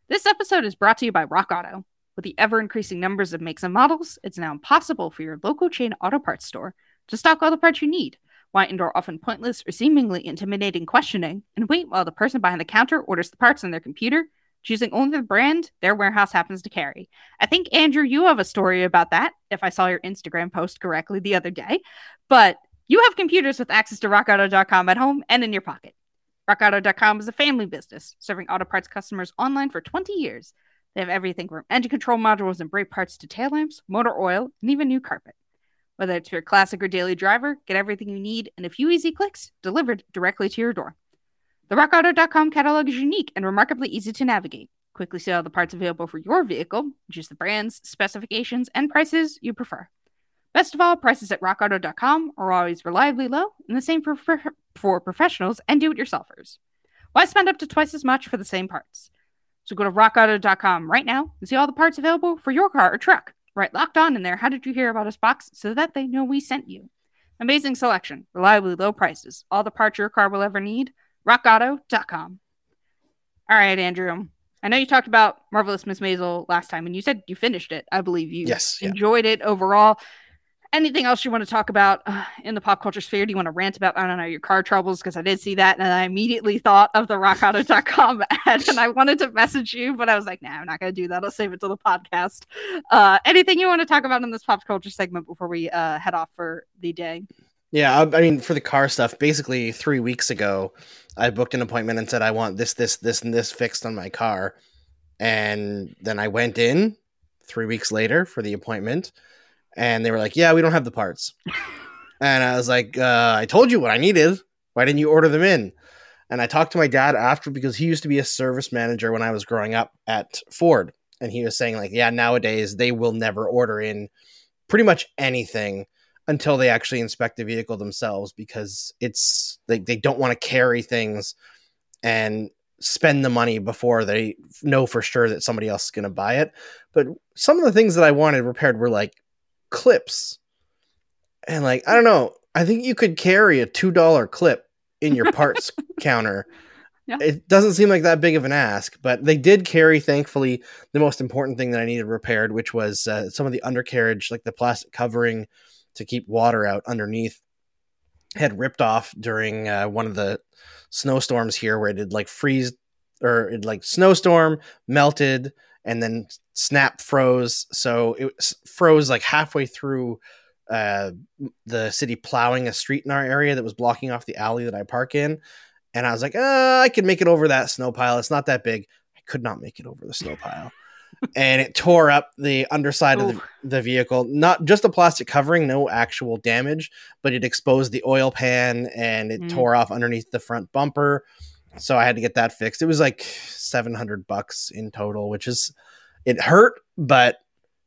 This episode is brought to you by Rock Auto. With the ever increasing numbers of makes and models, it's now impossible for your local chain auto parts store to stock all the parts you need, why endure often pointless or seemingly intimidating questioning and wait while the person behind the counter orders the parts on their computer, choosing only the brand their warehouse happens to carry. I think, Andrew, you have a story about that, if I saw your Instagram post correctly the other day. But you have computers with access to rockauto.com at home and in your pocket. RockAuto.com is a family business serving auto parts customers online for 20 years. They have everything from engine control modules and brake parts to tail lamps, motor oil, and even new carpet. Whether it's your classic or daily driver, get everything you need in a few easy clicks delivered directly to your door. The RockAuto.com catalog is unique and remarkably easy to navigate. Quickly see all the parts available for your vehicle, choose the brands, specifications, and prices you prefer. Best of all, prices at rockauto.com are always reliably low, and the same for, for, for professionals and do it yourselfers. Why spend up to twice as much for the same parts? So go to rockauto.com right now and see all the parts available for your car or truck. Right locked on in there. How did you hear about us box so that they know we sent you? Amazing selection, reliably low prices, all the parts your car will ever need. RockAuto.com. All right, Andrew. I know you talked about Marvelous Miss Maisel last time, and you said you finished it. I believe you
yes,
enjoyed yeah. it overall anything else you want to talk about uh, in the pop culture sphere? Do you want to rant about, I don't know, your car troubles? Because I did see that and I immediately thought of the rockauto.com ad and I wanted to message you, but I was like, no, nah, I'm not going to do that. I'll save it to the podcast. Uh, anything you want to talk about in this pop culture segment before we uh, head off for the day?
Yeah, I, I mean, for the car stuff, basically three weeks ago, I booked an appointment and said, I want this, this, this, and this fixed on my car. And then I went in three weeks later for the appointment and they were like, "Yeah, we don't have the parts." and I was like, uh, "I told you what I needed. Why didn't you order them in?" And I talked to my dad after because he used to be a service manager when I was growing up at Ford, and he was saying like, "Yeah, nowadays they will never order in pretty much anything." until they actually inspect the vehicle themselves because it's like they don't want to carry things and spend the money before they know for sure that somebody else is going to buy it. But some of the things that I wanted repaired were like clips. And like, I don't know. I think you could carry a $2 clip in your parts counter. Yeah. It doesn't seem like that big of an ask, but they did carry, thankfully, the most important thing that I needed repaired, which was uh, some of the undercarriage, like the plastic covering to keep water out underneath, had ripped off during uh, one of the snowstorms here where it had like freeze or it like snowstorm, melted, and then snap froze so it froze like halfway through uh, the city plowing a street in our area that was blocking off the alley that I park in. And I was like, uh, I can make it over that snow pile. It's not that big. I could not make it over the snow pile. and it tore up the underside of the, the, vehicle. Not just the plastic covering, no actual damage, but it exposed the oil pan and it mm. tore off underneath the front bumper so I had to get that fixed. It was like 700 bucks in total, which is it hurt, but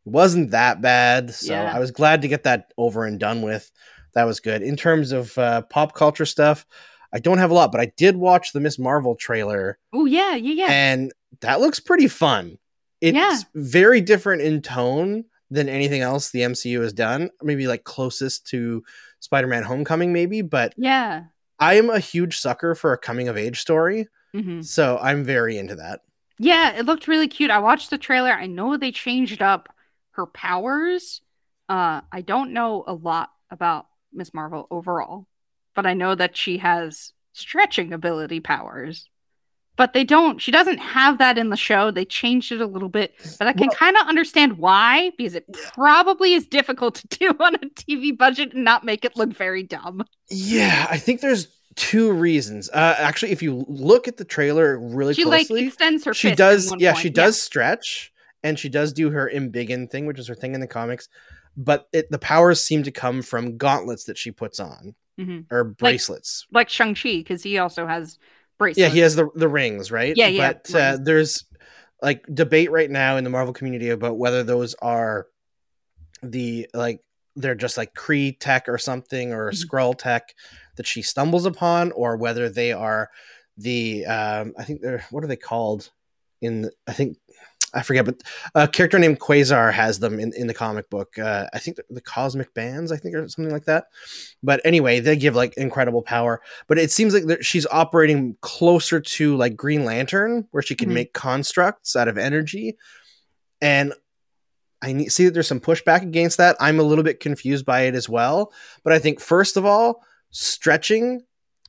wasn't that bad. So yeah. I was glad to get that over and done with. That was good. In terms of uh, pop culture stuff, I don't have a lot, but I did watch the Miss Marvel trailer.
Oh yeah, yeah, yeah.
And that looks pretty fun. It's yeah. very different in tone than anything else the MCU has done. Maybe like closest to Spider-Man Homecoming maybe, but
Yeah.
I'm a huge sucker for a coming of age story. Mm-hmm. So I'm very into that.
Yeah, it looked really cute. I watched the trailer. I know they changed up her powers. Uh, I don't know a lot about Miss Marvel overall, but I know that she has stretching ability powers. But they don't, she doesn't have that in the show. They changed it a little bit, but I can well, kind of understand why, because it probably is difficult to do on a TV budget and not make it look very dumb.
Yeah, I think there's two reasons. Uh, actually, if you look at the trailer really she, closely, like,
extends her.
She does. Yeah, point. she does yeah. stretch, and she does do her embiggen thing, which is her thing in the comics. But it, the powers seem to come from gauntlets that she puts on, mm-hmm. or bracelets,
like, like Shang Chi, because he also has bracelets.
Yeah, he has the the rings, right?
Yeah, yeah.
But uh, there's like debate right now in the Marvel community about whether those are the like they're just like Kree tech or something or mm-hmm. Skrull tech that she stumbles upon or whether they are the um, I think they're what are they called in I think I forget, but a character named Quasar has them in, in the comic book. Uh, I think the, the, Cosmic Bands, I think, or something like that. But anyway, they give like incredible power. But it seems like she's operating closer to like Green Lantern, where she can mm-hmm. make constructs out of energy. And I see that there's some pushback against that. I'm a little bit confused by it as well. But I think, first of all, stretching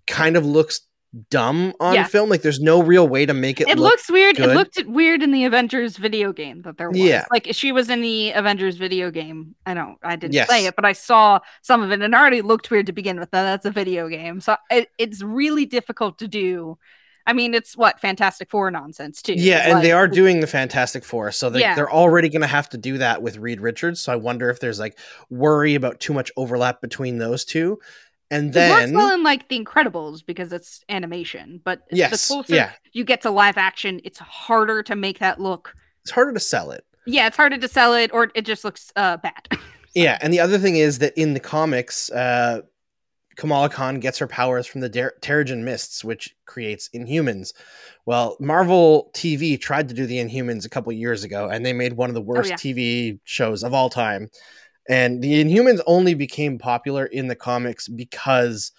kind of looks dumb on yeah. film. Like there's no real way to make it.
It look looks weird. Good. It looked weird in the Avengers video game that there was. Yeah. Like she was in the Avengers video game. I don't. I didn't yes. play it, but I saw some of it, and it already looked weird to begin with. Now that's a video game, so it, it's really difficult to do. I mean, it's what Fantastic Four nonsense too.
Yeah, like, and they are doing the Fantastic Four, so they, yeah. they're already going to have to do that with Reed Richards. So I wonder if there's like worry about too much overlap between those two and then it works well
in like The Incredibles because it's animation, but yes,
the closer yeah.
you get to live action, it's harder to make that look.
It's harder to sell it.
Yeah, it's harder to sell it, or it just looks uh, bad.
Yeah, and the other thing is that in the comics, uh, Kamala Khan gets her powers from the Der- Terrigen mists, which creates Inhumans. Well, Marvel TV tried to do the Inhumans a couple years ago, and they made one of the oh, worst oh, yeah. TV shows of all time and the Inhumans only became popular in the comics because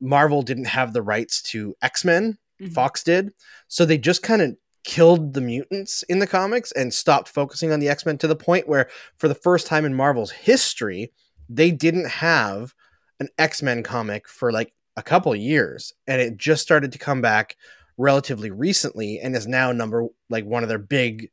Marvel didn't have the rights to X Men. Mm-hmm. Fox did. So they just kind of killed the mutants in the comics and stopped focusing on the X Men to the point where, for the first time in Marvel's history, they didn't have an X Men comic for like a couple years. And it just started to come back relatively recently and is now number like one of their big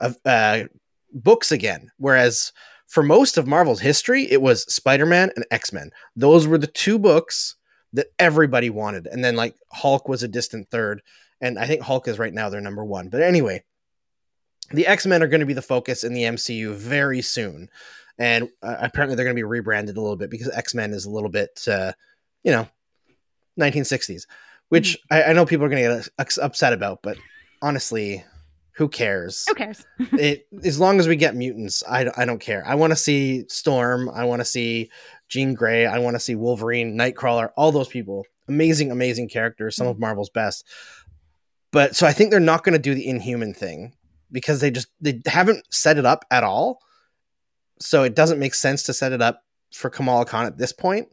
uh, uh books again. Whereas for most of Marvel's history, it was Spider Man and X Men. Those were the two books that everybody wanted. And then, like, Hulk was a distant third. And I think Hulk is right now their number one. But anyway, the X Men are going to be the focus in the MCU very soon. And uh, apparently, they're going to be rebranded a little bit because X Men is a little bit, uh, you know, 1960s, which mm. I, I know people are going to get upset about. But honestly, who
cares? Who
cares? it, as long as we get mutants, I, I don't care. I want to see Storm. I want to see Jean Grey. I want to see Wolverine, Nightcrawler, all those people. Amazing, amazing characters, some of mm-hmm. Marvel's best. But so I think they're not going to do the Inhuman thing because they just they haven't set it up at all. So it doesn't make sense to set it up for Kamala Khan at this point.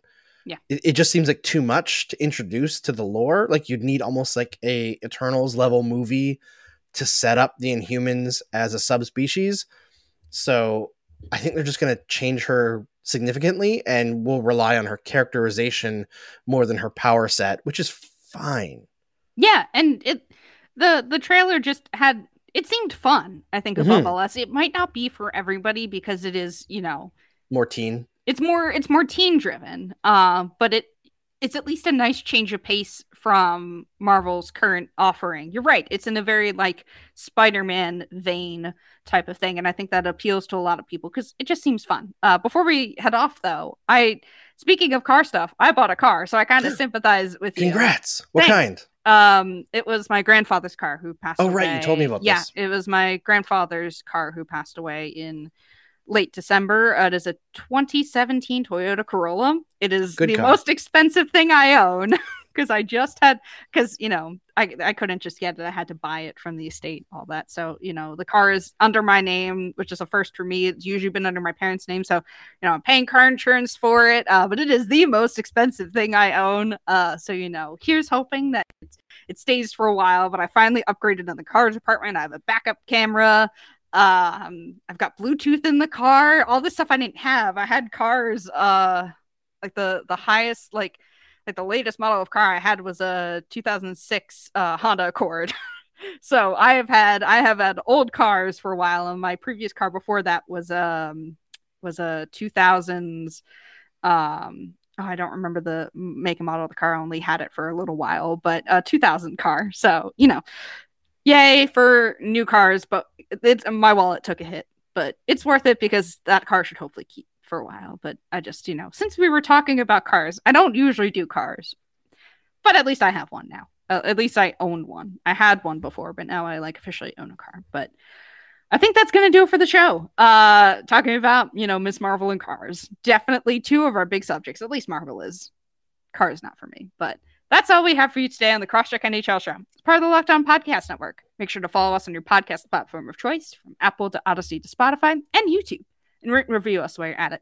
Yeah.
It, it, just seems like too much to introduce to the lore. Like you'd need almost like a Eternals level movie to set up the Inhumans as a subspecies. So I think they're just going to change her significantly and will rely on her characterization more than her power set, which is fine.
Yeah, and it the the trailer just had it seemed fun. I think above mm-hmm. all else, it might not be for everybody because it is you know
more teen.
It's more it's more teen driven, uh, but it it's at least a nice change of pace from Marvel's current offering. You're right. It's in a very like Spider-Man vein type of thing and I think that appeals to a lot of people cuz it just seems fun. Uh, before we head off though, I speaking of car stuff, I bought a car, so I kind of sympathize with you.
Congrats. What Thanks.
kind? Um it was my grandfather's car who passed Oh away.
right, you told me about yeah, this.
Yeah, it was my grandfather's car who passed away in late December. Uh, it is a 2017 Toyota Corolla. It is Good the car. most expensive thing I own because I just had because you know I I couldn't just get it. I had to buy it from the estate, all that. So you know the car is under my name, which is a first for me. It's usually been under my parents' name, so you know I'm paying car insurance for it. Uh, but it is the most expensive thing I own. Uh, so you know here's hoping that it stays for a while. But I finally upgraded in the car department. I have a backup camera. Um, I've got Bluetooth in the car. All this stuff I didn't have. I had cars. Uh, like the the highest like like the latest model of car I had was a 2006 uh, Honda Accord. so I have had I have had old cars for a while, and my previous car before that was um was a 2000s um oh, I don't remember the make and model of the car. I only had it for a little while, but a 2000 car. So you know, yay for new cars, but it's my wallet took a hit, but it's worth it because that car should hopefully keep for a while. But I just, you know, since we were talking about cars, I don't usually do cars, but at least I have one now. Uh, at least I own one. I had one before, but now I like officially own a car. But I think that's gonna do it for the show. Uh, talking about you know Miss Marvel and cars, definitely two of our big subjects. At least Marvel is cars, not for me, but. That's all we have for you today on the Crosscheck NHL Show. It's part of the Locked On Podcast Network. Make sure to follow us on your podcast platform of choice, from Apple to Odyssey to Spotify and YouTube, and rate and review us while you're at it.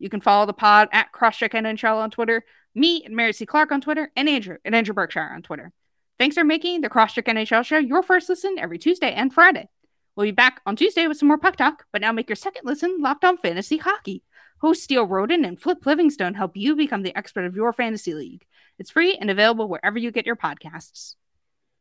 You can follow the pod at Crosscheck NHL on Twitter, me and Mary C. Clarke on Twitter, and Andrew at Andrew Berkshire on Twitter. Thanks for making the Crosscheck NHL Show your first listen every Tuesday and Friday. We'll be back on Tuesday with some more puck talk, but now make your second listen Locked On Fantasy Hockey. Hosts Steele Roden and Flip Livingstone help you become the expert of your fantasy league. It's free and available wherever you get your podcasts.